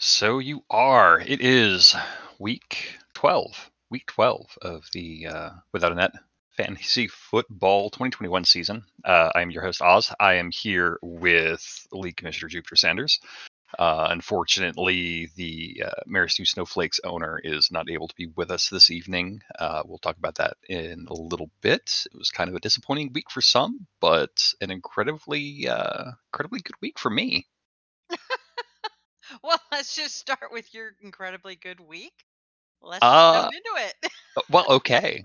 So you are. It is week 12. Week 12 of the uh, Without a Net Fantasy Football 2021 season. Uh, I am your host, Oz. I am here with League Commissioner Jupiter Sanders. Uh, unfortunately, the uh, Maristu Snowflakes owner is not able to be with us this evening. Uh, we'll talk about that in a little bit. It was kind of a disappointing week for some, but an incredibly, uh, incredibly good week for me. well, let's just start with your incredibly good week. Let's Uh, jump into it. well, okay.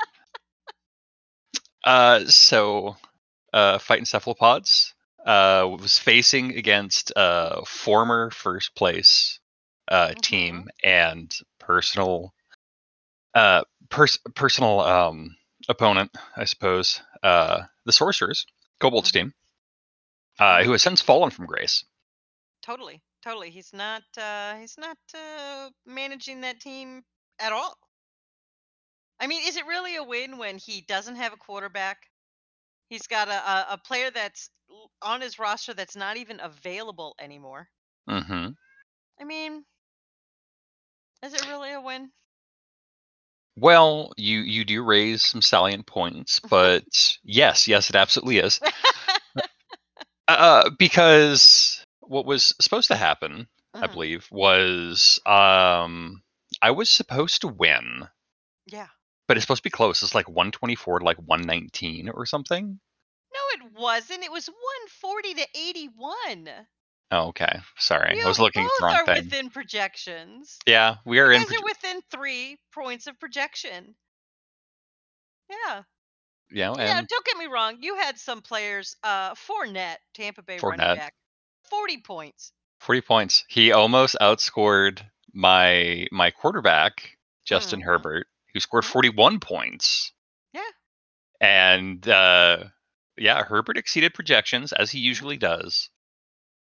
Uh, so, uh, fighting cephalopods uh, was facing against uh, former first place uh, team and personal uh, pers- personal um, opponent, I suppose. Uh, the sorcerers, Kobold's Mhm. team, uh, who has since fallen from grace. totally, totally. He's not. Uh, he's not uh, managing that team at all. I mean, is it really a win when he doesn't have a quarterback? He's got a, a, player that's on his roster that's not even available anymore. Mm-hmm. I mean, is it really a win? Well, you you do raise some salient points, but yes, yes, it absolutely is. Uh, because what was supposed to happen, I Mhm. believe, was um, I was supposed to win, Yeah. but it's supposed to be close. It's like 124 to like 119 or something. No, it wasn't. It was 140 to 81. Oh, okay. Sorry, I was looking at both the wrong are thing. within projections. Yeah, we are You in. guys are within three points of projection. Yeah. you know, Yeah, don't get me wrong. You had some players, uh, Fournette, Tampa Bay Fournette. running back, 40 points. 40 points. He almost outscored my my quarterback, Justin Mhm. Herbert, who scored Mhm. 41 points. Yeah. And uh yeah, Herbert exceeded projections as he usually does.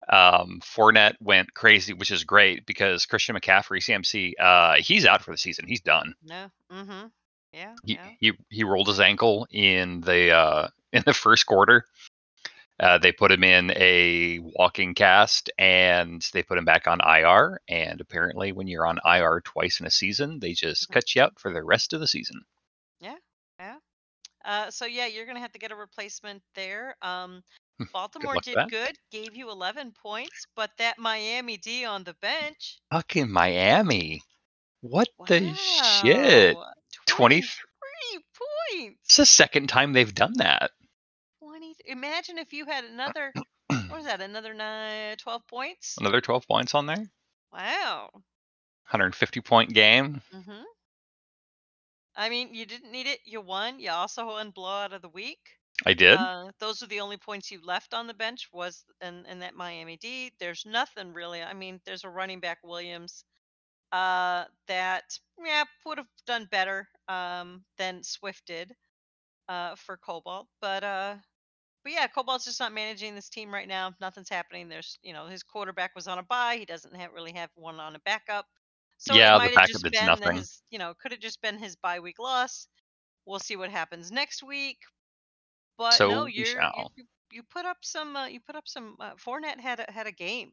Um Fournette went crazy, which is great because Christian McCaffrey, CMC, uh he's out for the season. He's done. No. Mm-hmm. Yeah. He yeah. he, he rolled his ankle in the uh in the first quarter. Uh, they put him in a walking cast and they put him back on IR. And apparently, when you're on IR twice in a season, they just Mhm. cut you out for the rest of the season. Yeah, yeah. Uh, so yeah, you're gonna have to get a replacement there. Um, Baltimore luck with did good, gave you 11 points, but that Miami D on the bench. Fucking Miami. What the shit? 23 points. It's the second time they've done that. 20. Imagine if you had another. what was that? Another nine, 12 points. Another 12 points on there. Wow. 150 point game. hmm I mean, you didn't need it. You won. You also won blowout of the week. I did. Uh, those are the only points you left on the bench was in, in that Miami D. There's nothing really. I mean, there's a running back Williams uh, that yeah would have done better um, than Swift did uh, for Cobalt, but uh, but yeah, Cobalt's just not managing this team right now. Nothing's happening. There's you know his quarterback was on a bye. He doesn't have, really have one on a backup. So Yeah, it the might have backup just been nothing. his you know could have just been his bye week loss. We'll see what happens next week. But So no, you're you, you, you put up some uh, you put up some uh, Fournette had a, had a game.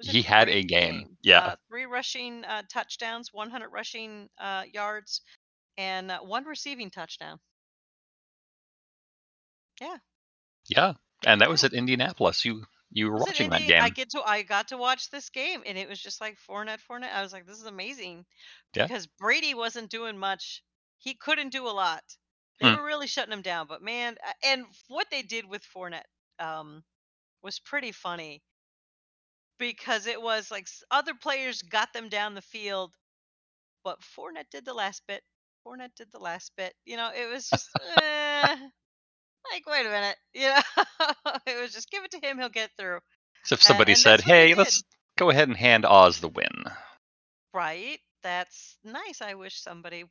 He had a great game, yeah. Uh, three rushing uh, touchdowns, 100 rushing uh, yards, and uh, one receiving touchdown. Yeah. Yeah, and that was at Indianapolis. You you were watching that game. I get to I got to watch this game, and it was just like Fournette, Fournette. I was like, this is amazing Yeah. because Brady wasn't doing much. He couldn't do a lot. They Hmm. were really shutting him down. But man, and what they did with Fournette um, was pretty funny because it was like other players got them down the field, but Fournette did the last bit. Fournette did the last bit. You know, it was just eh, like, wait a minute. You know, it was just give it to him. He'll get through. So if somebody and said, that's what "Hey, let's go ahead and hand Oz the win," Right. That's nice. I wish somebody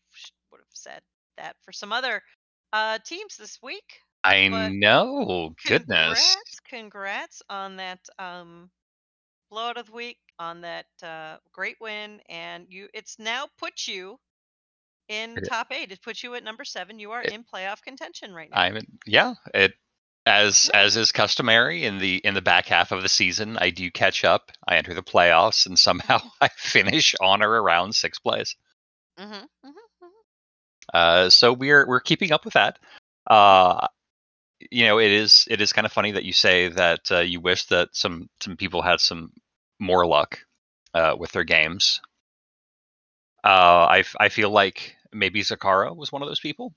would have said that for some other uh, teams this week. I But know. Goodness. Congrats, congrats on that um, blowout of the week, on that uh, great win, and you. It's now put you in It- top eight. It puts you at number seven. You are It- in playoff contention right now. I'm in- yeah. It as Yeah. as is customary in the in the back half of the season, I do catch up. I enter the playoffs, and somehow I finish on or around sixth place. Mm-hmm, mm-hmm, mm-hmm. Uh, so we're we're keeping up with that. Uh, you know, it is it is kind of funny that you say that uh, you wish that some some people had some more luck uh, with their games. Uh, I I feel like maybe Zakara was one of those people.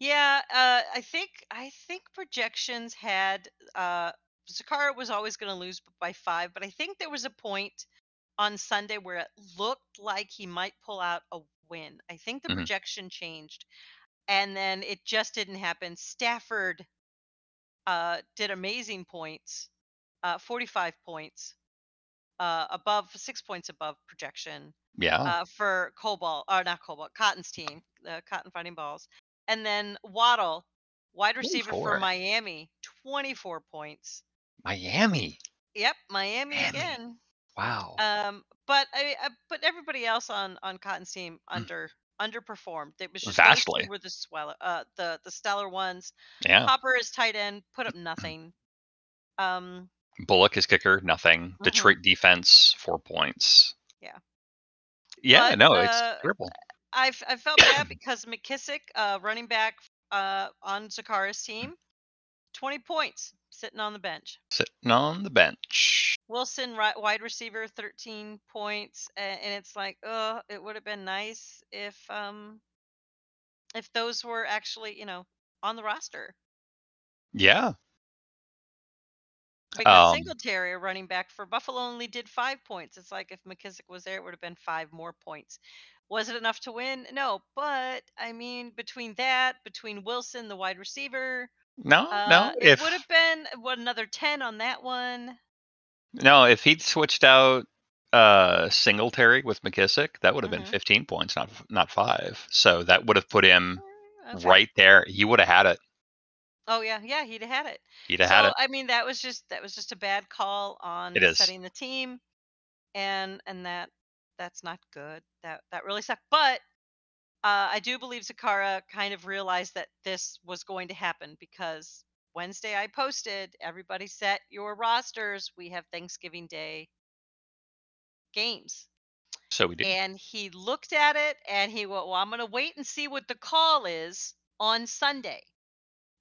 Yeah, uh, I think I think projections had uh, Zakara was always going to lose by five, but I think there was a point on Sunday where it looked like he might pull out a win. I think the Mhm. projection changed, and then it just didn't happen. Stafford uh, did amazing points, uh, 45 points, uh, above six points above projection Yeah, uh, for Cobalt, or not Cobalt, Cotton's team, the Cotton Fighting Balls. And then Waddle, wide receiver 24. for Miami, 24 points. Miami. Yep, Miami, Miami. again. Wow. Um, but I, I but everybody else on on Cotton's team Hmm. under underperformed. It was just Vastly. were the swell, uh, the the stellar ones. yeah. Hooper is tight end, put up nothing. Um, Bullock is kicker, nothing. Mhm. Detroit defense, four points. Yeah. Yeah, But, no, it's uh, terrible. I've, I felt bad because McKissic, uh, running back uh, on Zakara's team, 20 points sitting on the bench. Sitting on the bench. Wilson, ri- wide receiver, 13 points, and it's like, oh, it would have been nice if um if those were actually, you know, on the roster. Yeah. Because Um, Singletary, a running back for Buffalo, only did five points. It's like if McKissic was there, it would have been five more points. Was it enough to win? No, but I mean, between that, between Wilson, the wide receiver, No, uh, no. it If would have been what another ten on that one. no, if he'd switched out uh Singletary with McKissic, that would have been Mhm. 15 points, not not five. So that would have put him Mm, okay. right there. He would have had it. Oh yeah, yeah, he'd have had it. He'd have so had it. I mean, that was just that was just a bad call on It is. setting the team, and and that that's not good. That that really sucked. But uh, I do believe Zakara kind of realized that this was going to happen because Wednesday I posted everybody set your rosters. We have Thanksgiving Day games. So we did. And he looked at it and he went, Well, I'm going to wait and see what the call is on Sunday.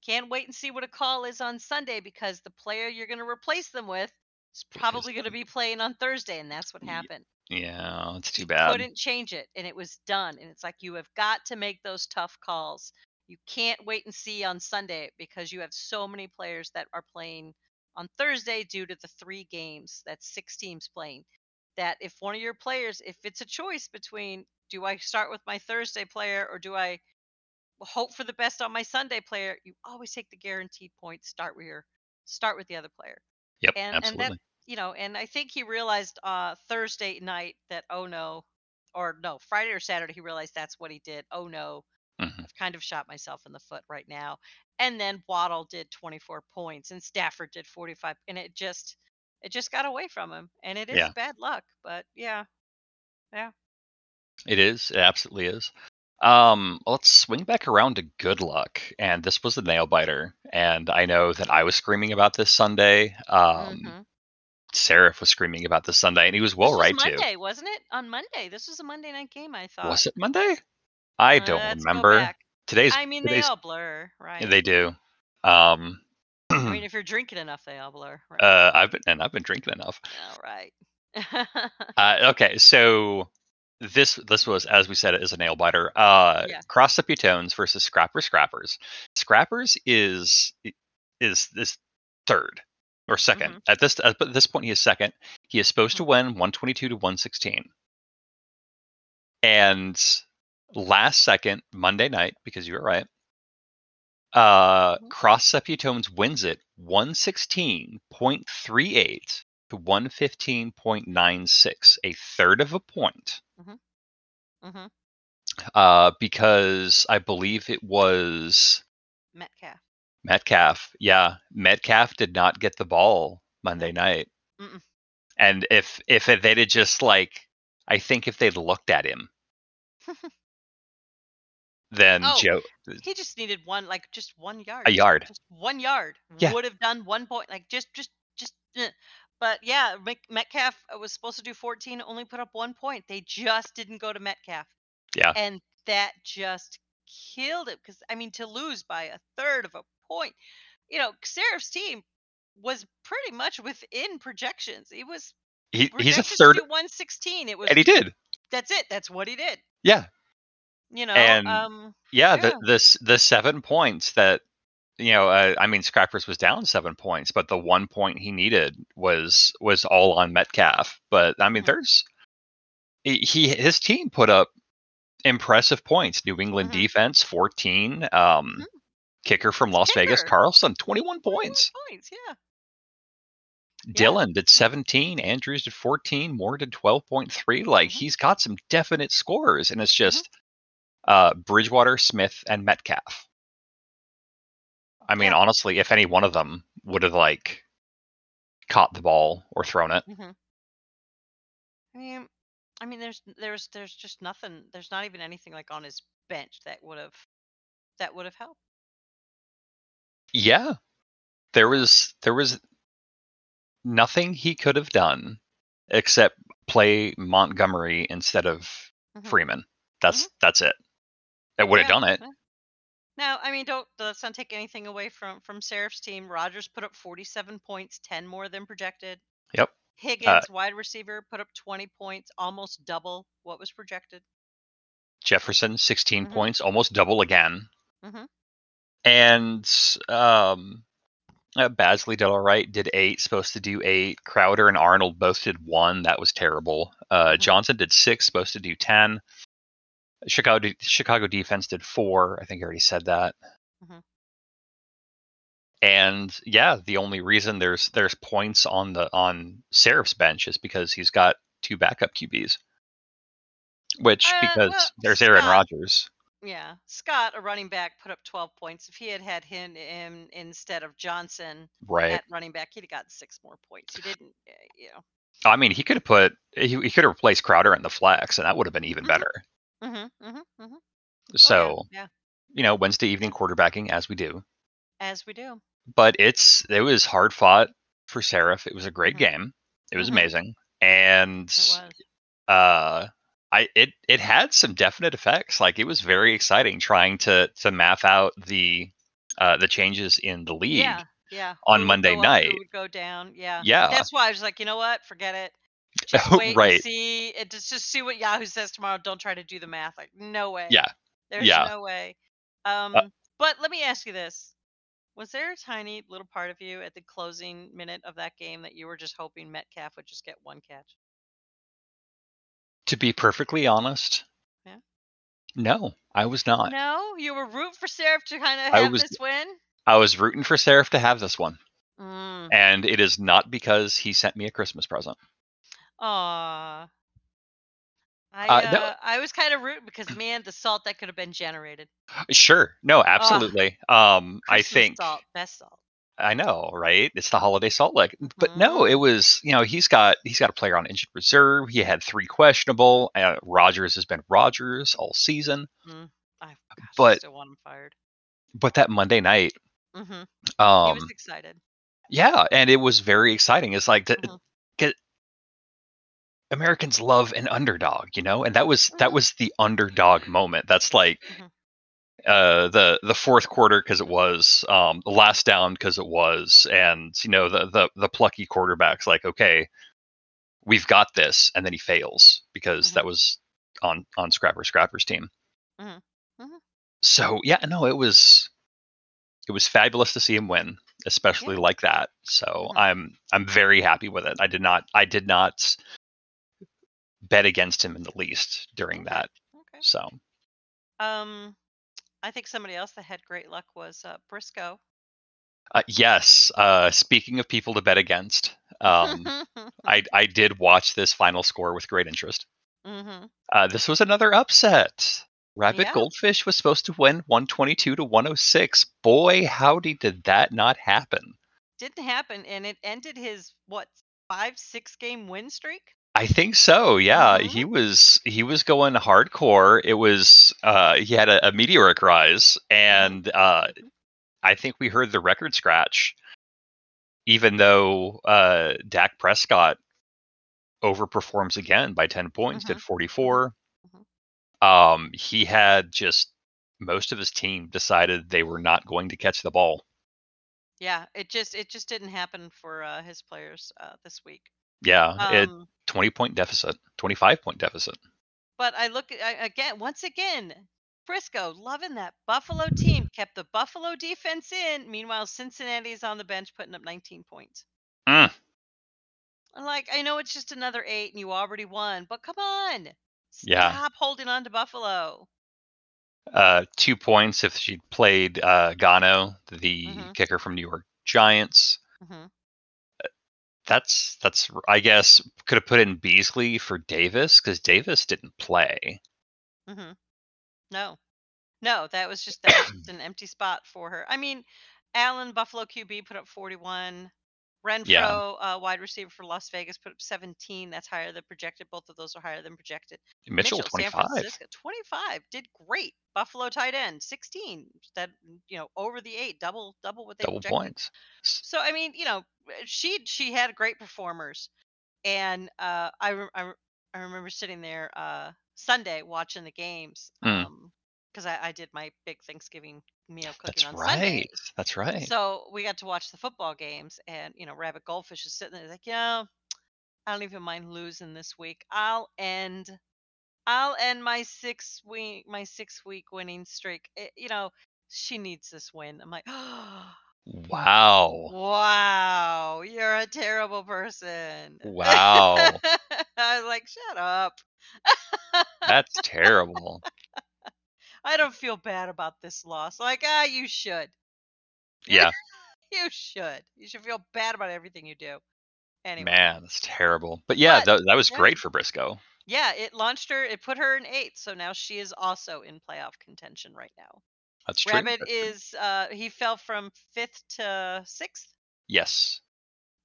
Can't wait and see what a call is on Sunday because the player you're going to replace them with is probably going to be playing on Thursday. And that's what happened. yeah, it's too bad. Couldn't change it. And it was done. And it's like, you have got to make those tough calls. You can't wait and see on Sunday because you have so many players that are playing on Thursday due to the three games. That's six teams playing that if one of your players, if it's a choice between do I start with my Thursday player or do I hope for the best on my Sunday player, you always take the guaranteed points. Start with your start with the other player. Yep, And absolutely. and that you know, and I think he realized uh Thursday night that oh no, or no Friday or Saturday he realized that's what he did. Oh no, Mhm. I've kind of shot myself in the foot right now. And then Waddle did 24 points and Stafford did 45 and it just it just got away from him and it is Yeah. bad luck, but yeah, yeah. It is. It absolutely is. Um, let's swing back around to good luck, and this was a nail biter. And I know that I was screaming about this Sunday. Um, Mhm. Seraph was screaming about this Sunday, and he was well this right was. Monday, wasn't it? On Monday. This was a Monday night game, I thought. Was it Monday? I don't remember. Today's I mean, they today's all blur, right? they do. Um, I mean, if you're drinking enough, they all blur. Right? uh, I've been and I've been drinking enough. all right. Uh, okay, so this this was as we said it is a nail biter. Uh, Yeah. Cross Tones versus Scrapper Scrappers. Scrappers is is this third or 2nd Mhm. at this at this point. He is second. He is supposed to Mm-hmm. win 122 to 116. And last second Monday night, because you were right. Uh, Mhm. Cross Sepputones wins it 116.38 to 115.96, a third of a point. Hmm Mm-hmm. Uh, because I believe it was Metcalf. Metcalf. Yeah, Metcalf did not get the ball Monday night. Mm-mm. And if if they'd have just like, I think if they'd looked at him, then Oh, Joe He just needed one, like just one yard. a yard. Just one yard Yeah. would have done one point. Like just, just, just. eh. But yeah, Metcalf uh, was supposed to do 14, only put up one point. They just didn't go to Metcalf. Yeah. And that just killed it because I mean to lose by a third of a point. You know, Seraph's team was pretty much within projections. He was He, he's a third, 116. It was and he did. that's it. That's what he did. Yeah, You know, And- um, yeah. Yeah. The this the seven points that you know, uh, I mean, Scrappers was down seven points, but the one point he needed was was all on Metcalf. But I mean, there's he, he his team put up impressive points. New England Mhm. defense fourteen. Um, Mhm. kicker from Las Vegas. Carlson twenty one 21 points. Points, yeah. Yeah. Dillon did 17, Andrews did 14, Moore did 12.3. Like Mhm. he's got some definite scores, and it's Mm-hmm. just uh, Bridgewater, Smith, and Metcalf. I mean, Yeah. honestly, if any one of them would have like caught the ball or thrown it, hmm I mean, I mean, there's there's there's just nothing. There's not even anything like on his bench that would have that would have helped. yeah, there was there was nothing he could have done except play Montgomery instead of Mhm. Freeman. That's that's it. It would have Yeah, done it. Now, I mean, don't let's not take anything away from from Seraph's team. Rodgers put up 47 points, 10 more than projected. Yep. Higgins, wide receiver, put up 20 points, almost double what was projected. Jefferson, 16 Mhm. points, almost double again. Mhm. And um, uh, Beasley did all right, did eight, supposed to do eight. Crowder and Arnold both did one. That was terrible. Uh, Mhm. Johnson did six, supposed to do 10. Chicago Chicago defense did four. I think I already said that. Mhm. And yeah, the only reason there's there's points on the on Seraph's bench is because he's got two backup QBs. Which Uh, because well, there's Aaron Rodgers. Yeah, Scott, a running back, put up 12 points. If he had had him in instead of Johnson Right. at running back, he'd have gotten six more points. He didn't, uh, you know. I mean, he could have put he, he could have replaced Crowder in the flex, and that would have been even Mhm. better. Mm-hmm, mm-hmm, mm-hmm. So yeah, you know, Wednesday evening quarterbacking as we do, as we do. but it's it was hard fought for Seraph. It was a great Mhm. game. It was Mhm. amazing, and It was. uh, I it it had some definite effects. Like it was very exciting trying to to map out the uh, the changes in the league. Yeah, yeah. on Monday up, night. Who would go down? Yeah. Yeah. That's why I was like, you know what? Forget it. Just Oh, wait right. and see. It just just see what Yahoo says tomorrow. Don't try to do the math. Like, no way. Yeah. There's yeah. Uh no way. Um, but let me ask you this: Was there a tiny little part of you at the closing minute of that game that you were just hoping Metcalf would just get one catch? To be perfectly honest, Yeah. no, I was not. No, you were rooting for Seraph to kind of have was- this win. I was rooting for Seraph to have this one. Mm. and it is not because he sent me a Christmas present. Aw. I Uh, no- uh, I was kind of rude because man, the salt that could have been generated. Sure, no, absolutely. um, I think salt, best salt. I know, right? It's the holiday salt lick, but no, it was you know he's got he's got a player on injured reserve. He had three questionable. Uh, Rodgers has been Rodgers all season, I gosh, I but- still want him fired. but that Monday night, hmm he um, was excited. yeah, and it was very exciting. It's like Mhm. get Americans love an underdog, you know, and that was that Mhm. was the underdog moment. That's like Mhm. uh the the fourth quarter because it was um the last down because it was and you know the the the plucky quarterback's like okay we've got this and then he fails because Mhm. that was on on scrapper scrapper's team Mhm. Mhm. so yeah no it was it was fabulous to see him win especially Yeah. like that so Mhm. i'm i'm very happy with it i did not i did not bet against him in the least during that Okay. so Um, I think somebody else that had great luck was uh, Briscoe. uh, yes uh speaking of people to bet against um I I did watch this final score with great interest. Mm-hmm. Uh, this was another upset. Rabbit Yeah. Goldfish was supposed to win 122 to 106. Boy, howdy did that not happen. Didn't happen, and it ended his what five six game win streak. I think so. Yeah, Mhm. he was he was going hardcore. It was uh, he had a, a meteoric rise, and uh. I think we heard the record scratch. Even though uh, Dak Prescott overperforms again by ten points, did Mhm. forty four. Mhm. Um, he had just most of his team decided they were not going to catch the ball. Yeah, it just it just didn't happen for uh, his players uh, this week. Yeah, it Um, twenty point deficit, twenty five point deficit. but I look I, again once again, Frisco loving that Buffalo team kept the Buffalo defense in. Meanwhile, Cincinnati's on the bench putting up 19 points. Mm. I'm like, I know it's just another eight and you already won, but come on, Yeah. stop holding on to Buffalo. Uh, two points if she played uh, Gano, the Mhm. kicker from New York Giants. hmm That's that's I guess could have put in Beasley for Davis because Davis didn't play. hmm No, no, that was just that was just an empty spot for her. I mean, Allen Buffalo QB put up 41. Renfrow, uh, wide receiver for Las Vegas, put up 17. That's higher than projected. Both of those are higher than projected. Mitchell, twenty San. Francisco, 25, did great. Buffalo tight end, 16. That you know over the eight, double double what they Double projected. points. So I mean, you know, she she had great performers, and uh, I, I I remember sitting there uh, Sunday watching the games Mm. Because I, I did my big Thanksgiving meal cooking That's on right. Sunday. That's right. So we got to watch the football games, and you know, Rabbit Goldfish is sitting there like, know, I don't even mind losing this week. I'll end, I'll end my six week, my six week winning streak. It- you know, she needs this win. I'm like, wow. wow, you're a terrible person. Wow. I was like, shut up. That's terrible. I don't feel bad about this loss. Like, ah, you should. Yeah, You should. You should feel bad about everything you do. Anyway. man, that's terrible. But yeah, But- that, that was yeah. great for Briscoe. Yeah, it launched her. It put her in eighth, so now she is also in playoff contention right now. That's true. Rabbit is uh he fell from fifth to sixth, Yes.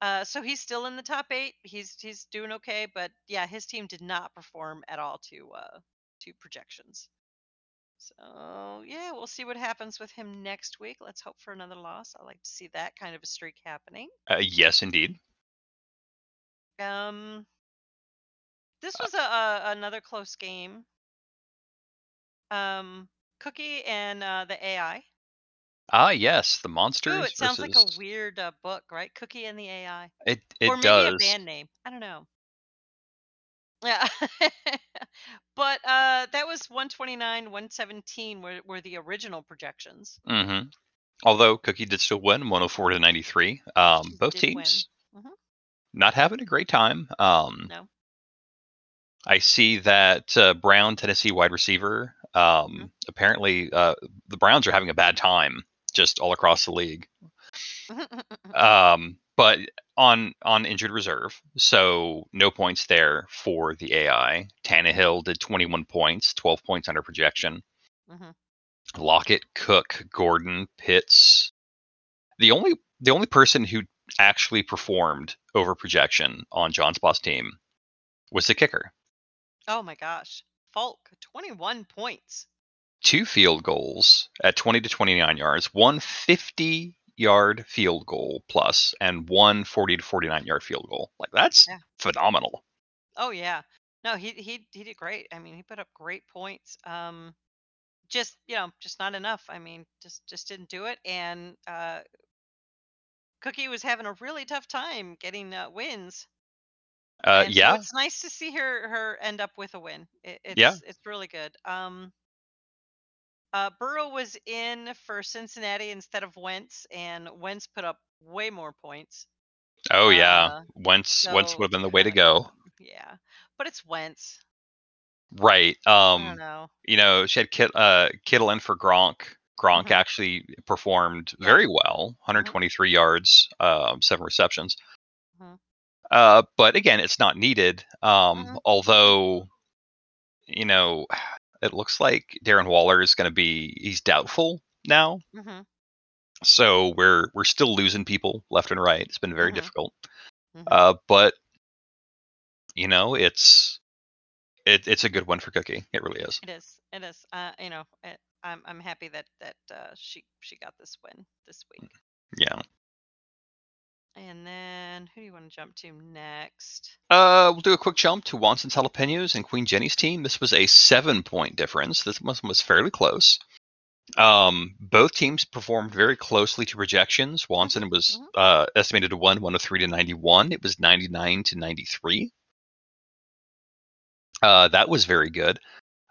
uh so he's still in the top eight. He's he's doing okay, but yeah, his team did not perform at all to uh to projections. So yeah, we'll see what happens with him next week. Let's hope for another loss. I like to see that kind of a streak happening. Uh, yes, indeed. Um, this was a, a another close game. Um, Cookie and uh, the AI. Ah, yes, the monsters. Ooh, it sounds like a weird uh, book, right? Cookie and the AI, It it or maybe does. a band name. I don't know. Yeah, uh, was 129, 117 were, were the original projections. Mm-hmm. Although Cookie did still win, 104 to 93. Um, both teams Mhm. not having a great time. Um, No. I see that uh, Brown, Tennessee wide receiver. Um, Mhm. Apparently, uh, the Browns are having a bad time just all across the league. Um, but on on injured reserve, so no points there for the AI. Tannehill did 21 points, 12 points under projection. Mhm. Lockett, Cook, Gordon, Pitts. The only the only person who actually performed over projection on John Spa's team was the kicker. oh my gosh, Folk, 21 points. Two field goals at 20 to 29 yards, one 50 yard field goal plus, and one 40 to 49 yard field goal. Like that's Yeah. phenomenal. Oh yeah. No, he he he did great. I mean, he put up great points. Um just, you know, just not enough. I mean, just just didn't do it and uh Cookie was having a really tough time getting uh, wins. Uh, and so yeah, it's nice to see her her end up with a win. It, it's Yeah. it's really good. Um uh Burrow was in for Cincinnati instead of Wentz and Wentz put up way more points. Oh yeah, Uh, Wentz Wentz would have been the way to go. Yeah. But it's Wentz. Right. I don't Um, know. you know, she had Kit, uh, Kittle in for Gronk. Gronk Mhm. actually performed very well, 123 yards, um, seven receptions. Mhm. Uh, but again, it's not needed. Um, Mhm. although, you know, it looks like Darren Waller is going to be he's doubtful now. Mhm. So we're we're still losing people left and right. It's been very Mhm. difficult. Mhm. Uh, but you know, it's it, it's a good one for Cookie. It really is. It is. It is. Uh, you know, it, I'm I'm happy that that uh, she she got this win this week. Yeah. And then who do you want to jump to next? Uh, we'll do a quick jump to Wanson's Jalapenos and Queen Jenny's team. This was a seven point difference. This one was fairly close. Um, both teams performed very closely to projections. Wanson was mhm. uh, estimated to win 103 to 91. It was 99 to 93. Uh, that was very good.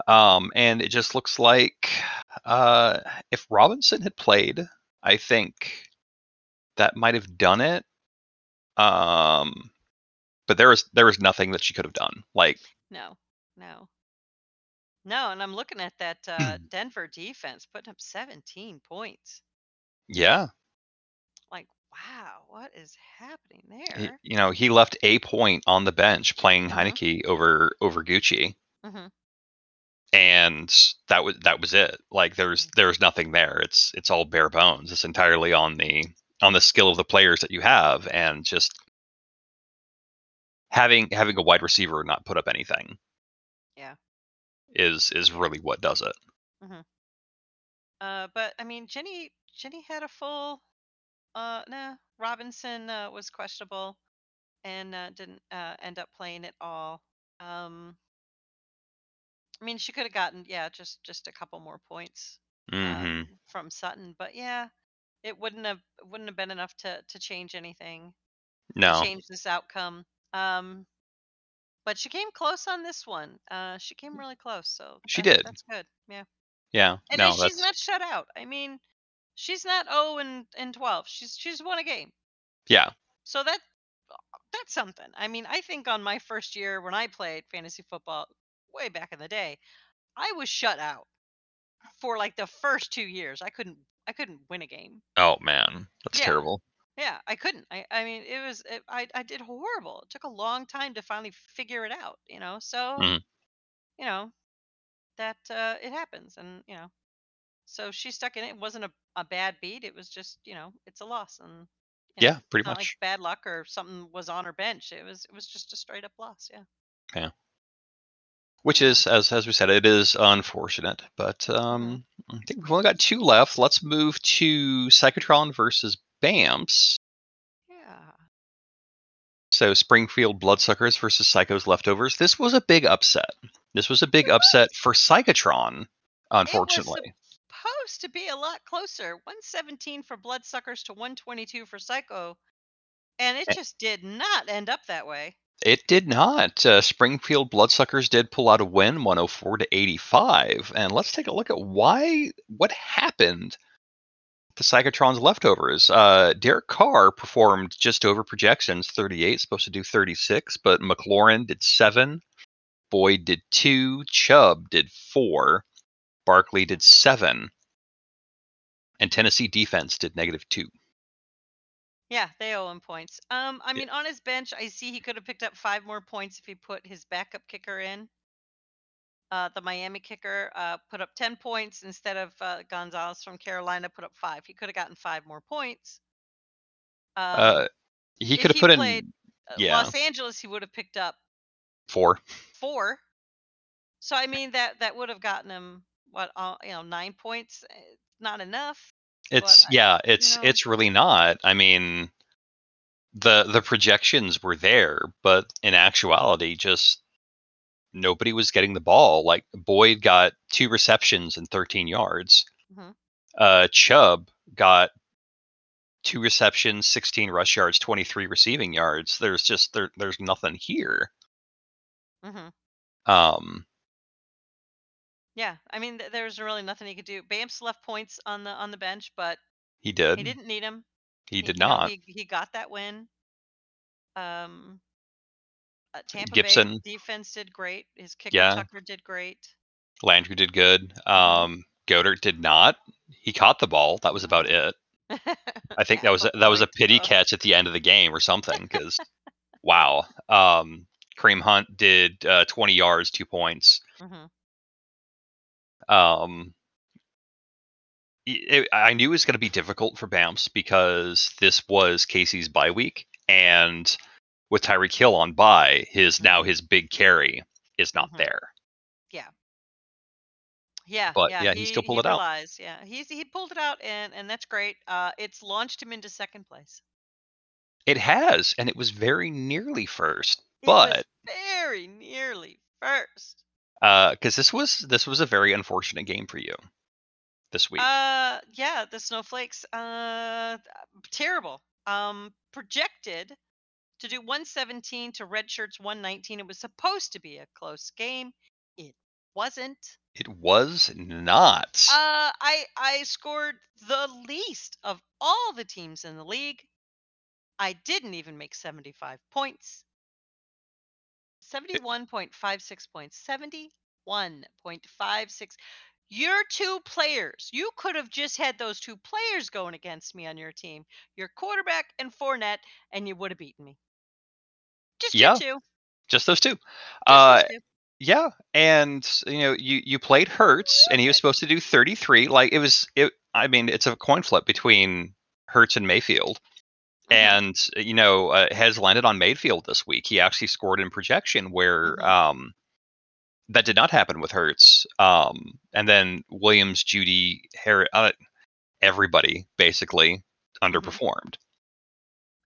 Um, and it just looks like uh, if Robinson had played, I think that might have done it. Um, but there was there was nothing that she could have done. Like No, no, no. And I'm looking at that uh, Denver defense putting up 17 points. yeah, Like, wow, what is happening he- there? you know, he left a point on the bench playing Mhm. Heinicke over over Gucci, hmm and that was that was it. Like there's there's nothing there. It's it's all bare bones. It's entirely on the on the skill of the players that you have, and just having having a wide receiver not put up anything. Yeah. is is really what does it. Uh, but I mean, Jenny Jenny had a full. Uh, nah, Robinson uh, was questionable, and uh, didn't uh, end up playing at all. Um, I mean, she could have gotten yeah, just just a couple more points hmm um, from Sutton, but yeah, it wouldn't have wouldn't have been enough to to change anything, No, change this outcome. Um, but she came close on this one. Uh, she came really close, so She that- did. That's good. Yeah. yeah, And no, she's that's not shut out. I mean, she's not 0 and, and 12. She's she's won a game. yeah, So that that's something. I mean, I think on my first year when I played fantasy football way back in the day, I was shut out for like the first 2 years. I couldn't I couldn't win a game. Oh man, that's Yeah. terrible. Yeah, I couldn't. I I mean, it was it, I I did horrible. It took a long time to finally figure it out, you know. So, Mhm. you know, that uh it happens and, you know, so she stuck in it. It wasn't a, a bad beat. It was just, you know, it's a loss and you know, Yeah, pretty not much. like bad luck or something was on her bench. It was it was just a straight up loss, Yeah. yeah. Which is, as as we said, it is unfortunate. But um. I think we've only got two left. Let's move to Psychotron versus Bamps. Yeah. So Springfield Bloodsuckers versus Psycho's Leftovers. This was a big upset. This was a big upset for Psychotron, unfortunately. Supposed to be a lot closer. 117 for Bloodsuckers to 122 for Psycho. And it Eh. just did not end up that way. It did not. Uh, Springfield Bloodsuckers did pull out a win, 104 to 85. And let's take a look at why, what happened to Psychotron's leftovers. Uh, Derek Carr performed just over projections, 38, supposed to do 36, but McLaurin did seven, Boyd did two, Chubb did four, Barkley did seven, and Tennessee defense did negative two. Yeah, they owe him points. Um, I Yeah. mean, on his bench, I see he could have picked up five more points if he put his backup kicker in. Uh, the Miami kicker uh, put up 10 points instead of uh, Gonzalez from Carolina put up five. He could have gotten five more points. Um, uh, he could have put in uh, yeah. Los Angeles, he would have picked up four. four. So I mean that that would have gotten him what you know nine points. Eh, Not enough. It's I- yeah, it's know. it's really not. I mean, the the projections were there, but in actuality, just nobody was getting the ball. Like Boyd got two receptions and 13 yards. Mhm. Uh, Chubb got two receptions, 16 rush yards, 23 receiving yards. There's just there there's nothing here. hmm Um, Yeah, I mean th- there was really nothing he could do. Bamps left points on the on the bench, but he did. he didn't need him. He did you not. he, he got that win. Um, uh, Tampa Gibson. Bay defense did great. His kicker Yeah. Tucker did great. Landry did good. Mm-hmm. Um, Goedert did not. He caught the ball. That was about it. I think that was a, that was a pity catch at the end of the game or something. Because wow, um, Kareem Hunt did uh, 20 yards, two points. hmm Um, it, I knew it was going to be difficult for Bamps because this was KC's bye week, and with Tyreek Hill on by, his now Mhm. his big carry is not Mhm. there. Yeah, Yeah, But, yeah, yeah, he still pulled it out. Yeah, he's he pulled it out, and and that's great. Uh, it's launched him into second place. It has, and it was very nearly first, It but very nearly first. Because this was this was a very unfortunate game for you this week. Uh, yeah, the snowflakes. Uh, terrible. Um, projected to do 117 to red shirts 119. It was supposed to be a close game. It wasn't. it was not. Uh, I I scored the least of all the teams in the league. I didn't even make 75 points. 71.56 points. 71.56. Your two players. You could have just had those two players going against me on your team. Your quarterback and Fournette, and you would have beaten me. Just Yeah, two. Just those two. Just Uh, those two. yeah, and you know, you you played Hurts, and he was supposed to do 33. Like it was, it. I mean, it's a coin flip between Hurts and Mayfield. And you know uh, has landed on Mayfield this week. He actually scored in projection where Mhm. um, that did not happen with Hurts. Um, and then Williams, Jeudy, Harris, uh, everybody basically underperformed.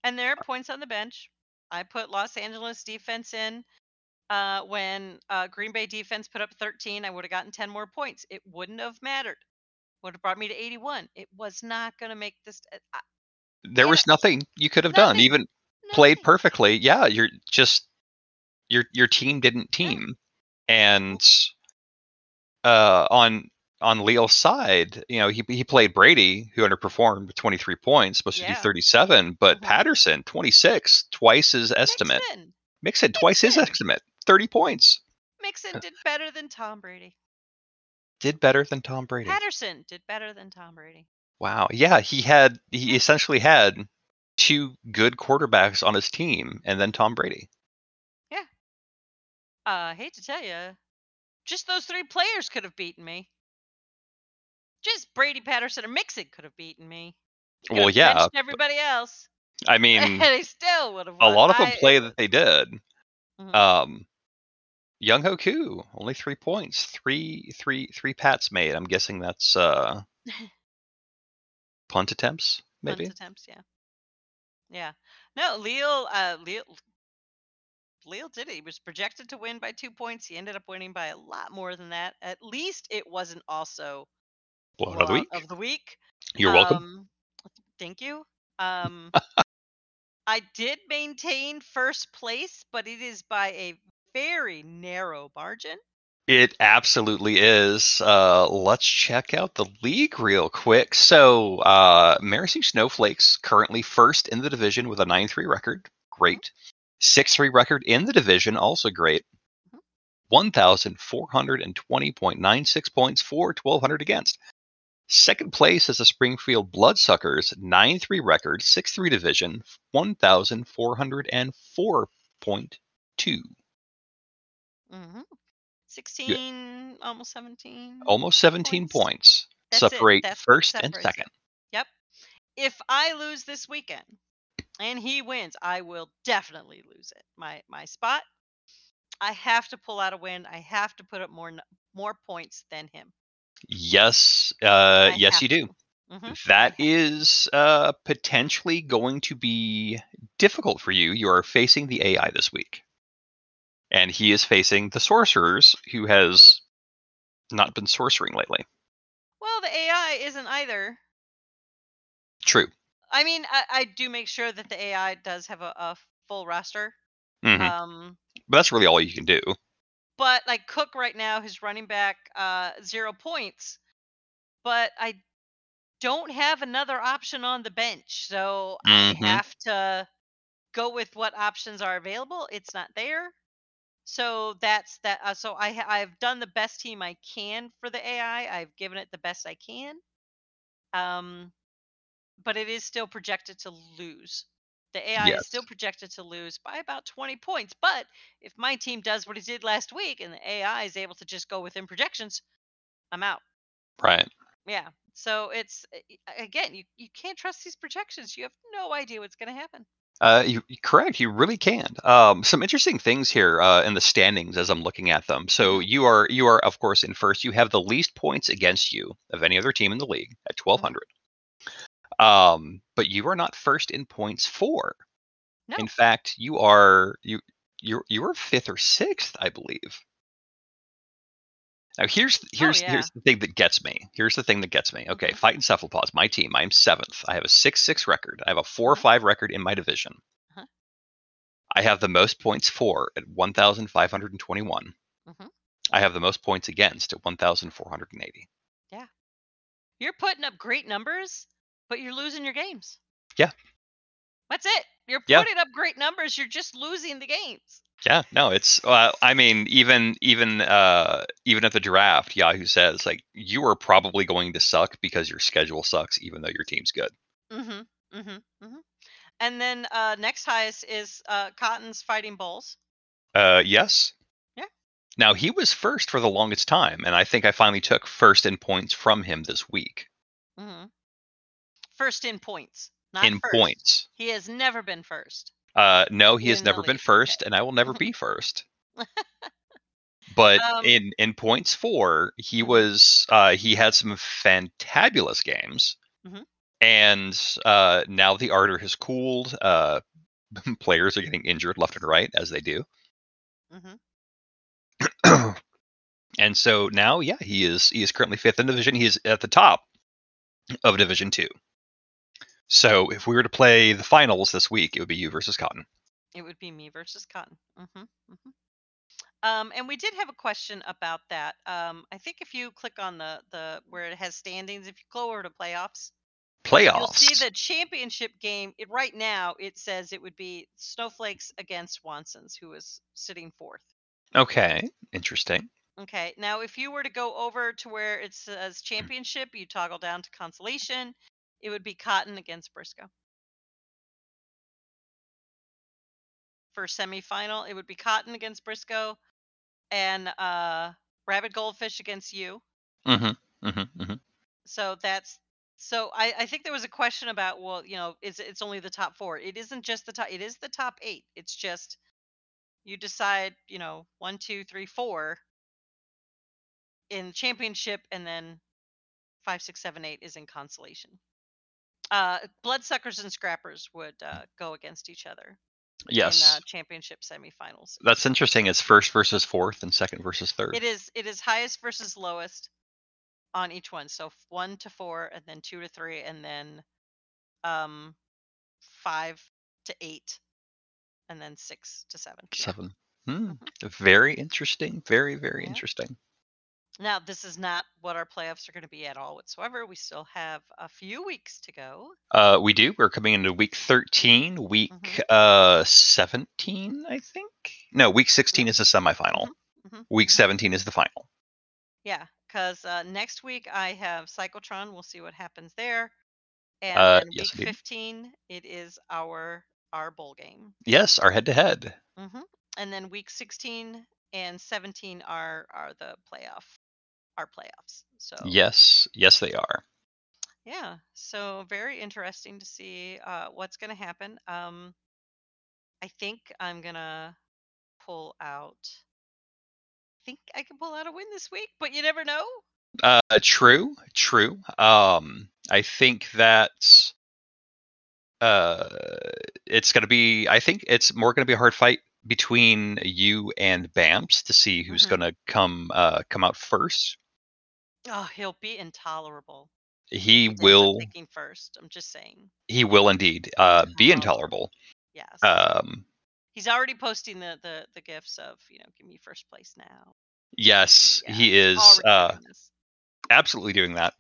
And there are points on the bench. I put Los Angeles defense in. Uh, when uh, Green Bay defense put up 13, I would have gotten 10 more points. It wouldn't have mattered. Would have brought me to 81. It was not going to make this. uh, I- There Damn was nothing you could have done. Nothing. Even played perfectly. Yeah, you're just your your team didn't team, and uh, on on Leo's side, you know he he played Brady who underperformed with 23 points, supposed to do 37, but Mhm. Patterson 26, twice his estimate. Mixon. Mixon twice his estimate, 30 points. Mixon did better than Tom Brady. Did better than Tom Brady. Patterson did better than Tom Brady. Wow. Yeah, he had he essentially had two good quarterbacks on his team, and then Tom Brady. Yeah. Uh, I hate to tell you, just those three players could have beaten me. Just Brady, Patterson, or Mixon could have beaten me. Could Well, yeah. everybody else, I mean, they still would have. a lot of them I- play that they did. Mhm. Um, Younghoe Koo only three points, three three three pats made. I'm guessing that's uh punt attempts, maybe. Punt attempts, yeah. Yeah. No, Leo, uh, Leo, Leo did it. He was projected to win by two points. He ended up winning by a lot more than that. At least it wasn't also Blown of the week. Of the week. You're welcome. Um, thank you. Um, I did maintain first place, but it is by a very narrow margin. It absolutely is. Uh, let's check out the league real quick. So, uh, Snowflakes currently first in the division with a 9 3 record. Great. 6 3 record in the division, also great. 1,420.96 points for 1,200 against. Second place is the Springfield Bloodsuckers, 9 3 record, 6 3 division, 1,404.2. Mm-hmm. 16, almost 17. Almost 17 Points. points. That's separate first and second. Yep. If I lose this weekend and he wins, I will definitely lose it. My my spot. I have to pull out a win. I have to put up more more points than him. Yes, uh, yes, you do. Mhm. That is uh, potentially going to be difficult for you. You are facing the AI this week, and he is facing the sorcerers, who has not been sorcering lately. Well, the AI isn't either. True. I mean, I, I do make sure that the AI does have a, a full roster. hmm Um, but that's really all you can do. but like Cook right now, his running back, uh, zero points. But I don't have another option on the bench, so Mhm. I have to go with what options are available. It's not there, so that's that. Uh, so I I've done the best team I can for the AI. I've given it the best I can. Um, but it is still projected to lose. The AI is still projected to lose by about 20 points. But if my team does what it did last week and the AI is able to just go within projections, I'm out. Right. Yeah. So it's again, you, you can't trust these projections. You have no idea what's going to happen. Uh, you, correct. You really can. Um, some interesting things here uh, in the standings as I'm looking at them. So you are you are of course in first. You have the least points against you of any other team in the league at 1200. Um, but you are not first in points for. No. In fact, you are you you you are fifth or sixth, I believe. Now here's here's yeah. here's the thing that gets me. Here's the thing that gets me. Okay, Mhm. fight and cephalopods, my team. I'm seventh. I have a six six record. I have a four Mhm. five record in my division. Uh-huh. I have the most points for at one thousand five hundred and twenty one. Mhm. I have the most points against at one thousand four hundred and eighty. Yeah, You're putting up great numbers, but you're losing your games. Yeah. That's it. You're Yeah. putting up great numbers. You're just losing the games. Yeah, no, it's. Uh, I mean, even even uh, even at the draft, Yahoo says like you are probably going to suck because your schedule sucks, even though your team's good. Mm-hmm. Mm-hmm. Mm-hmm. And then uh, next highest is uh, Cotton's Fighting Bulls. Uh, yes. Yeah. Now he was first for the longest time, and I think I finally took first in points from him this week. Mm-hmm. First in points, not in first. points. He has never been first. Uh, no, he has never been first, and I will never be first. But Um, in in points four, he Mhm. was uh, he had some fantabulous games, Mhm. and uh, now the ardor has cooled. Uh, players are getting injured left and right as they do, Mm-hmm. and so now, yeah, he is he is currently fifth in division. He is at the top of Division Two. So if we were to play the finals this week, it would be you versus Cotton. It would be me versus Cotton. Mm-hmm. Mm-hmm. Um, and we did have a question about that. Um, I think if you click on the the where it has standings, if you go over to playoffs, Playoffs. you'll see the championship game. It right now it says it would be Snowflakes against Wansons, who is sitting fourth. Okay, interesting. Okay. Now, if you were to go over to where it says championship, you toggle down to consolation. It would be Cotton against Briscoe. For semifinal, it would be Cotton against Briscoe, and uh, Rabbit Goldfish against you. Mm-hmm. Mm-hmm. Mm-hmm. So that's so. I, I think there was a question about well, you know, it's it's only the top four. It isn't just the top. It is the top eight. It's just you decide, you know, one, two, three, four in championship, and then five, six, seven, eight is in consolation. Uh, bloodsuckers and scrappers would uh, go against each other Yes. in uh, championship semifinals. That's interesting. It's first versus fourth and second versus third. It is it is highest versus lowest on each one. So one to four, and then two to three, and then um five to eight, and then six to seven. Seven. Hmm. Very interesting. Very, very Yeah. interesting. Now this is not what our playoffs are going to be at all whatsoever. We still have a few weeks to go. Uh, we do. We're coming into week 13, week Mhm. uh 17, I think. No, week 16 is the semifinal. Mhm, Week mhm. 17 is the final. Yeah, because uh, next week I have Cyclotron. We'll see what happens there. And Uh, then yes, week 15, it is our our bowl game. Yes, our head-to-head. hmm And then week 16 and 17 are are the playoff, our playoffs. So Yes, yes, they are. yeah, so very interesting to see uh, what's going to happen. Um, I think I'm gonna pull out. I think I can pull out a win this week, but you never know. Uh, true, true. Um, I think that uh, it's gonna be. I think it's more gonna be a hard fight between you and Bams to see who's Mhm. gonna come uh come out first. Oh, he'll be intolerable. He will. thinking first. I'm just saying. He will indeed uh be Oh. intolerable. Yes. Um, He's already posting the the the gifts of you know give me first place now. yes, Yeah, he is already uh doing this. absolutely doing that.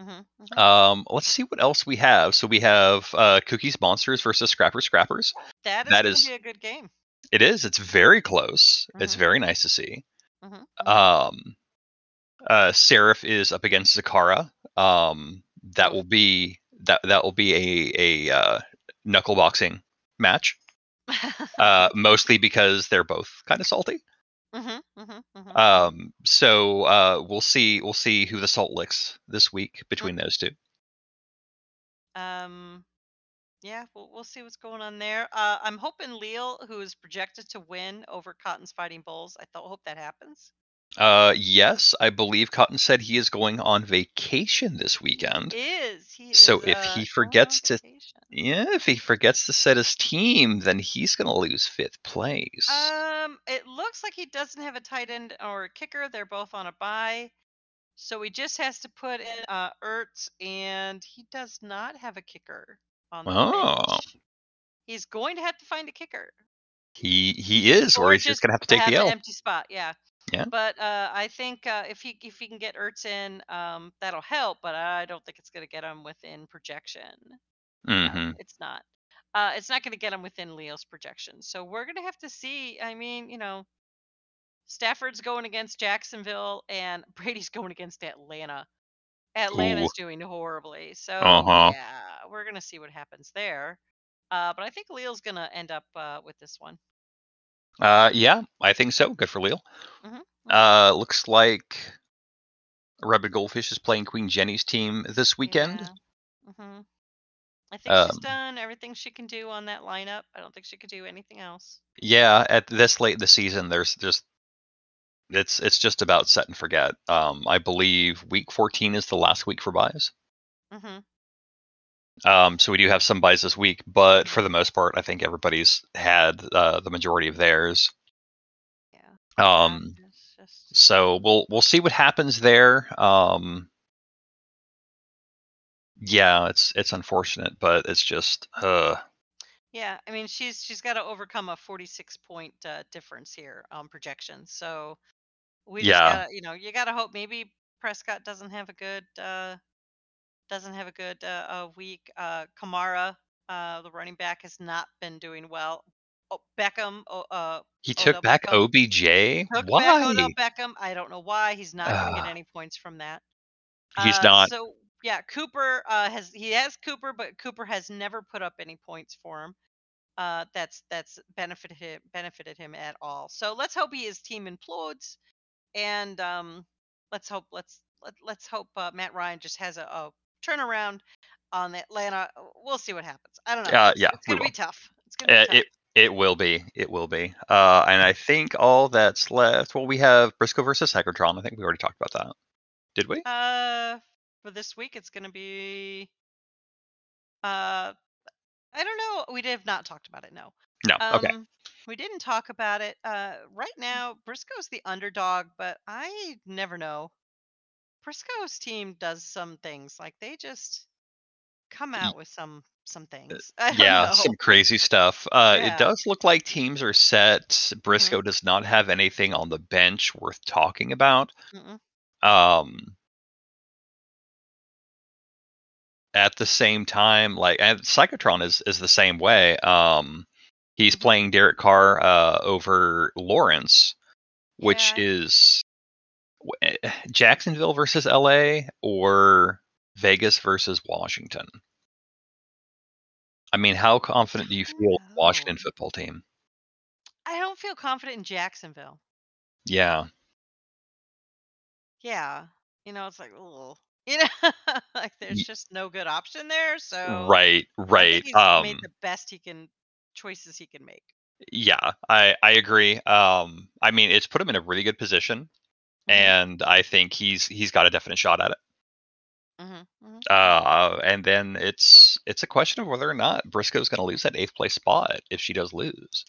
Mhm, mhm. Um, let's see what else we have. So we have uh Cookies Monsters versus Scrappers Scrappers. that is that gonna is- be a good game. It is. It's very close. It's Mhm. very nice to see. Mhm, mhm. Um, uh, Seraph is up against Zakara. Um, that will be that that will be a a uh, knuckle boxing match. Uh, mostly because they're both kind of salty. Mhm, mhm, mhm. Um, so uh, we'll see we'll see who the salt licks this week between those two. um, yeah, we'll we'll see what's going on there. Uh, I'm hoping Leal, who is projected to win over Cotton's Fighting Bulls, I thought hope that happens. Uh, yes, I believe Cotton said he is going on vacation this weekend. He is he So is, if uh, he forgets to- Yeah, if he forgets to set his team, then he's gonna lose fifth place. Um, it looks like he doesn't have a tight end or a kicker. They're both on a bye. So he just has to put in uh Ertz and he does not have a kicker on the Oh. bench. He's going to have to find a kicker. he he is, or, Or he's just gonna have to take the L. empty spot, yeah. Yeah. But uh, I think uh, if he if he can get Ertz in, um, that'll help. But I don't think it's going to get him within projection. No, hmm it's not. Uh, it's not going to get him within Leo's projection. So we're going to have to see. I mean, you know, Stafford's going against Jacksonville, and Brady's going against Atlanta. Atlanta's doing horribly. So Uh-huh. yeah, we're going to see what happens there. Uh, but I think Leo's going to end up uh, with this one. Uh, yeah, I think so. Good for Leo. Mhm, Uh, looks like Rabbit Goldfish is playing Queen Jenny's team this weekend. hmm I think she's Um, done everything she can do on that lineup. I don't think she could do anything else. Yeah, at this late in the season, there's just it's it's just about set and forget. Um, I believe week 14 is the last week for buys. hmm Um, so we do have some buys this week, but for the most part, I think everybody's had uh, the majority of theirs. Yeah. Um, just- so we'll we'll see what happens there. Um, yeah, it's it's unfortunate, but it's just uh, yeah. I mean, she's she's got to overcome a 46 point uh, difference here on projection. So we Yeah. gotta, you know, you gotta hope maybe Prescott doesn't have a good uh, doesn't have a good uh, week. Uh, Kamara, uh, the running back, has not been doing well. Oh, Beckham, oh, uh, he Odell took back Beckham OBJ. took Why? back Beckham. I don't know why. He's not going to get any points from that. He's Uh, not. So yeah, Cooper uh, has he has Cooper, but Cooper has never put up any points for him. Uh, that's that's benefited him, benefited him at all. So let's hope he his team implodes, and um, let's hope let's let, let's hope uh, Matt Ryan just has a, a turnaround on Atlanta. We'll see what happens. I don't know. Uh, yeah, it's gonna be tough. It's gonna be Uh, tough. it it will be. It will be. Uh, and I think all that's left. Well, we have Briscoe versus Hackertron. I think we already talked about that. Did we? Uh, for this week, it's going to be. Uh, I don't know. We have not talked about it. No. No. Um, okay. We didn't talk about it. Uh, right now, Briscoe's the underdog, but I never know. Briscoe's team does some things like they just come out with some some things. Yeah, know. some crazy stuff. Uh, Yeah. It does look like teams are set. Briscoe does not have anything on the bench worth talking about. Mm-mm. Um, at the same time, like and Psychotron is is the same way. Um, he's Mhm. playing Derek Carr uh, over Lawrence, which Yeah. is Jacksonville versus LA or Vegas versus Washington. I mean, how confident do you feel in the Washington football team? I don't feel confident in Jacksonville. Yeah, Yeah. You know, it's like, oh, you know, like there's just no good option there. So right, right. he's Um, made the best he can choices he can make. yeah, I I agree. Um, I mean, it's put him in a really good position, and I think he's he's got a definite shot at it. mhm, mhm. Uh, and then it's it's a question of whether or not Briscoe's going to lose that eighth place spot if she does lose.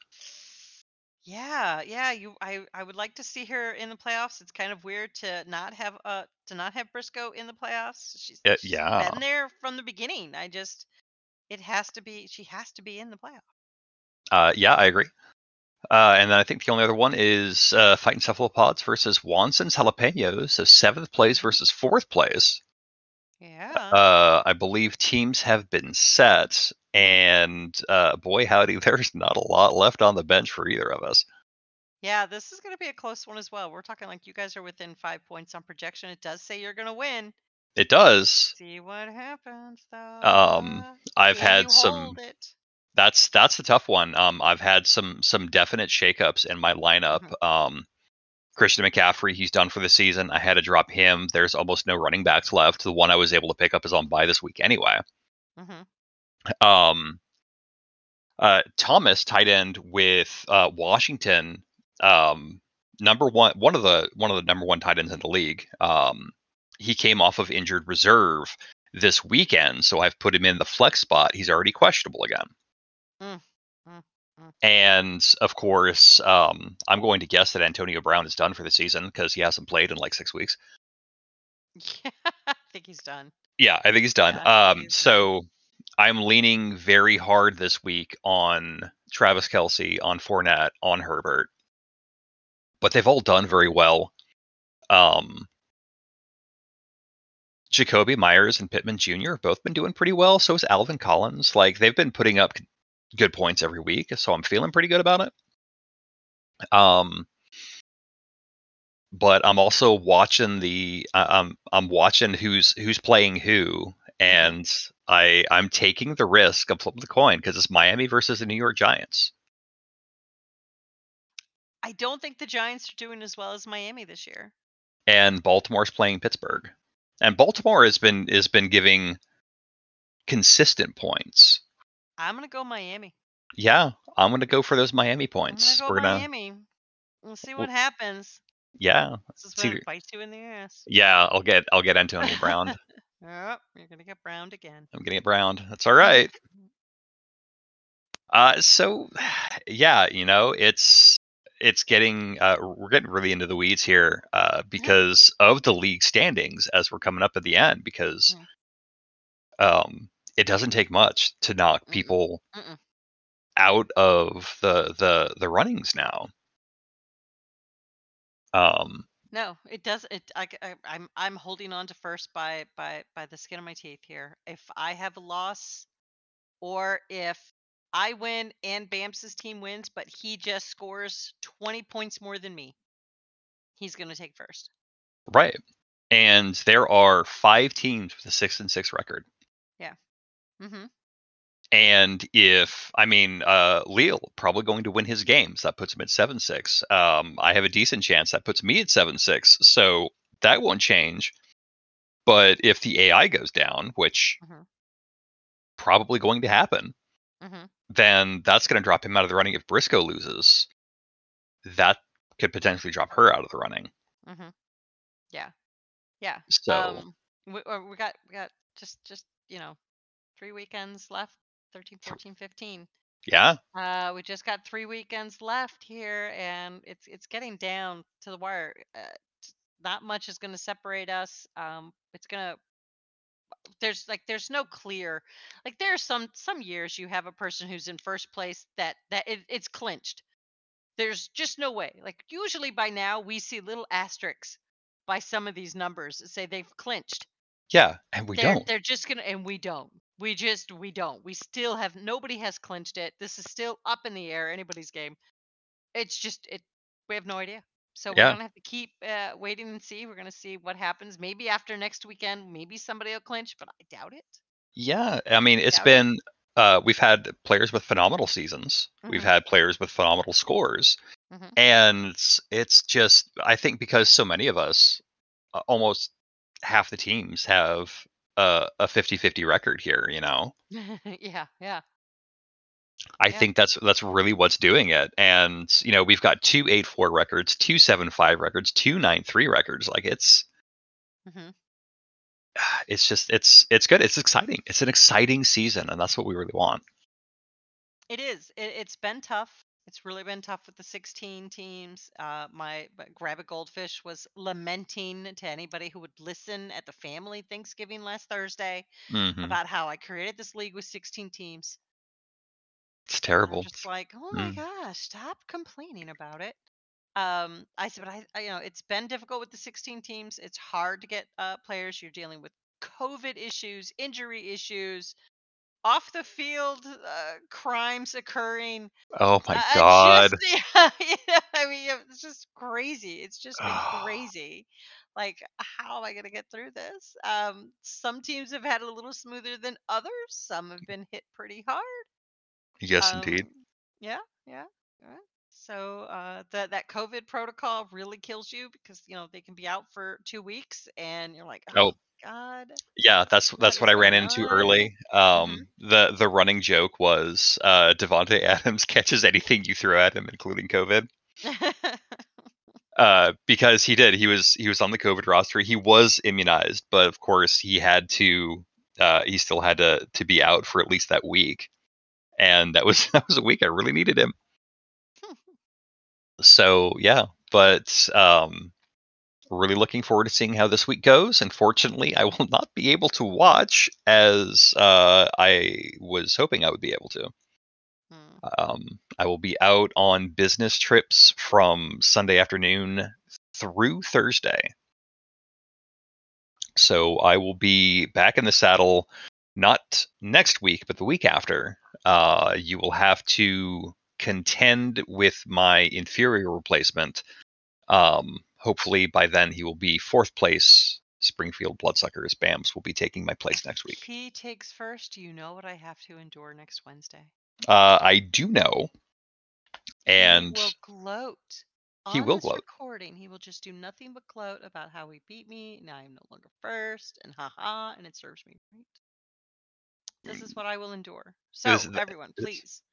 Yeah, yeah. You, I, I would like to see her in the playoffs. It's kind of weird to not have uh to not have Briscoe in the playoffs. She's, Uh, she's yeah. been there from the beginning. I just, it has to be. She has to be in the playoffs. Uh, yeah, I agree. Uh, and then I think the only other one is uh, fighting cephalopods versus Wanson's jalapenos. So seventh place versus fourth place. Yeah. Uh, I believe teams have been set, and uh, boy howdy, there's not a lot left on the bench for either of us. Yeah, this is going to be a close one as well. We're talking like you guys are within five points on projection. It does say you're going to win. It does. See what happens though. Um, I've Can had some. it? That's that's the tough one. Um, I've had some some definite shakeups in my lineup. Mm-hmm. Um, Christian McCaffrey, he's done for the season. I had to drop him. There's almost no running backs left. The one I was able to pick up is on by this week anyway. hmm Um, uh, Thomas, tight end with uh, Washington, um, number one, one of the one of the number one tight ends in the league. Um, he came off of injured reserve this weekend, so I've put him in the flex spot. He's already questionable again. Mm, mm, mm. And of course, um, I'm going to guess that Antonio Brown is done for the season because he hasn't played in like six weeks. Yeah, I think he's done. Yeah, I think he's done. Yeah, um, he's so I'm leaning very hard this week on Travis Kelce, on Fournette, on Herbert, but they've all done very well. Um, Jakobi Meyers and Pittman Jr. have both been doing pretty well. So is Alvin Collins. Like they've been putting up good points every week, so I'm feeling pretty good about it. Um, but I'm also watching the I'm I'm watching who's who's playing who, and I I'm taking the risk of flipping the coin because it's Miami versus the New York Giants. I don't think the Giants are doing as well as Miami this year. and Baltimore's playing Pittsburgh. And Baltimore has been has been giving consistent points. I'm gonna go Miami. Yeah, I'm gonna go for those Miami I'm points. gonna go We're gonna Miami. We'll see what happens. yeah, This is when it bites you in the ass. yeah. I'll get I'll get Antonio Brown. Yep, you're gonna get browned again. I'm getting it browned. That's all right. Uh, so yeah, you know, it's it's getting uh, we're getting really into the weeds here uh, because of the league standings as we're coming up at the end because um, it doesn't take much to knock people Mm-mm. out of the the the runnings now. Um, No, it does. It. I, I, I'm. I'm holding on to first by by by the skin of my teeth here. If I have a loss, or if I win and Bams's team wins, but he just scores 20 points more than me, he's gonna take first. right, and there are five teams with a six and six record. Mm-hmm. And if I mean uh Lille probably going to win his games, that puts him at seven six. Um, I have a decent chance that puts me at seven six, so that won't change. But if the AI goes down, which Mhm. probably going to happen, Mm-hmm. then that's going to drop him out of the running. If Briscoe loses, that could potentially drop her out of the running. Mm-hmm. Yeah. Yeah. So um, we, we got we got just just you know, three weekends left. 13, 14, 15. yeah, Uh, we just got three weekends left here, and it's it's getting down to the wire. Uh, not much is going to separate us. Um, it's gonna. There's like there's no clear. Like there are some some years you have a person who's in first place that that it, it's clinched. There's just no way. Like usually by now we see little asterisks by some of these numbers that say they've clinched. yeah, and we they're don't. they're just gonna and we don't. We just we don't. We still have nobody has clinched it. This is still up in the air. Anybody's game. It's just it. We have no idea. So Yeah. we're gonna have to keep uh, waiting and see. We're gonna see what happens. Maybe after next weekend, maybe somebody will clinch, but I doubt it. Yeah, I mean, it's Doubt it. been uh, we've had players with phenomenal seasons. We've Mhm. had players with phenomenal scores, mm-hmm. and it's, it's just I think because so many of us, uh, almost half the teams have a, a 50-50 record here. You know, yeah, yeah. I Yeah. think that's that's really what's doing it. And you know, we've got two eight four records, two seven five records, two nine three records. Like it's hmm it's just it's it's good. It's exciting. It's an exciting season, and that's what we really want. It is. It, it's been tough. It's really been tough with the 16 teams. Uh, my but Grab a Goldfish was lamenting to anybody who would listen at the family Thanksgiving last Thursday hmm about how I created this league with 16 teams. It's terrible. I'm just like, oh my Mm. gosh, stop complaining about it. Um, I said, but I, I, you know, it's been difficult with the 16 teams. It's hard to get uh, players. You're dealing with COVID issues, injury issues, off the field uh, crimes occurring. Oh my Uh, god. just- yeah, yeah, I mean, it's just crazy. It's just been crazy. Like, how am I going to get through this? Um, some teams have had it a little smoother than others. Some have been hit pretty hard. Yes, indeed. Um, Yeah, yeah, yeah. So uh, that that COVID protocol really kills you because you know they can be out for two weeks, and you're like, Oh, oh, god. Yeah, that's that's is what I ran going into on? early. Um, the the running joke was uh, Davante Adams catches anything you throw at him, including COVID. Uh, because he did. He was he was on the COVID roster. He was immunized, but of course he had to. Uh, he still had to to be out for at least that week, and that was that was a week I really needed him. So yeah, but um, really looking forward to seeing how this week goes. Unfortunately, I will not be able to watch as uh, I was hoping I would be able to. Hmm. Um, I will be out on business trips from Sunday afternoon through Thursday. So I will be back in the saddle not next week, but the week after. Uh, you will have to contend with my inferior replacement. Um, hopefully by then he will be fourth place. Springfield Bloodsuckers Bams will be taking my place next week. He takes first, do you know what I have to endure next Wednesday? Uh, I do know, and he will gloat. He on will this gloat. Recording, he will just do nothing but gloat about how he beat me. Now I'm no longer first, and haha, and it serves me right. This is what I will endure. So Is th- everyone, please root for me.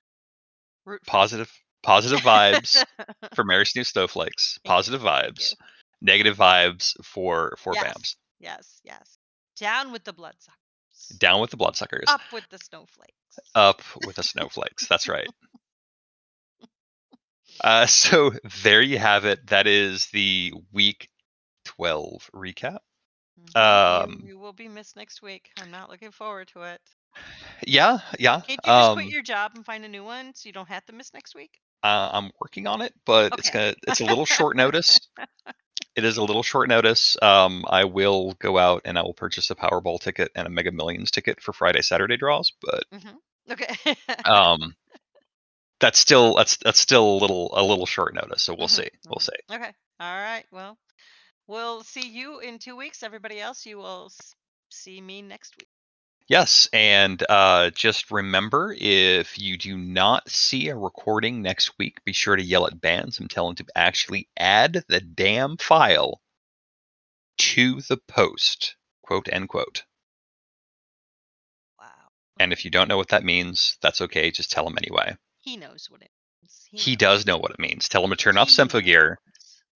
Positive positive vibes for Mary Snoo Snowflakes. Positive vibes. Negative vibes for for Yes. Bams. Yes, yes. Down with the bloodsuckers. Down with the bloodsuckers. Up with the snowflakes. Up with the snowflakes. That's right. Uh, so there you have it. That is the week twelve recap. Mhm. Um, you, will be missed next week. I'm not looking forward to it. Yeah, yeah. Can't you just Um, quit your job and find a new one so you don't have to miss next week? uh, I'm working on it, but it's gonna it's a little short notice. It is a little short notice. Um, I will go out and I will purchase a Powerball ticket and a Mega Millions ticket for Friday Saturday draws, but Okay. um, that's still that's that's still a little a little short notice. So we'll Mhm, see. We'll mhm. see. okay. All right. Well, we'll see you in two weeks. Everybody else, you will see me next week. Yes, and uh, just remember if you do not see a recording next week, be sure to yell at Bams and tell them to actually add the damn file to the post. Quote end quote. Wow. And if you don't know what that means, that's okay. Just tell him anyway. He knows what it means. He knows. does know what it means. Tell him to turn off He Symphogear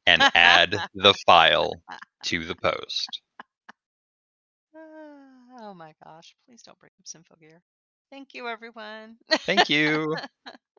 and add the file to the post. Oh my gosh. Please don't bring up Symphogear. Thank you, everyone. Thank you.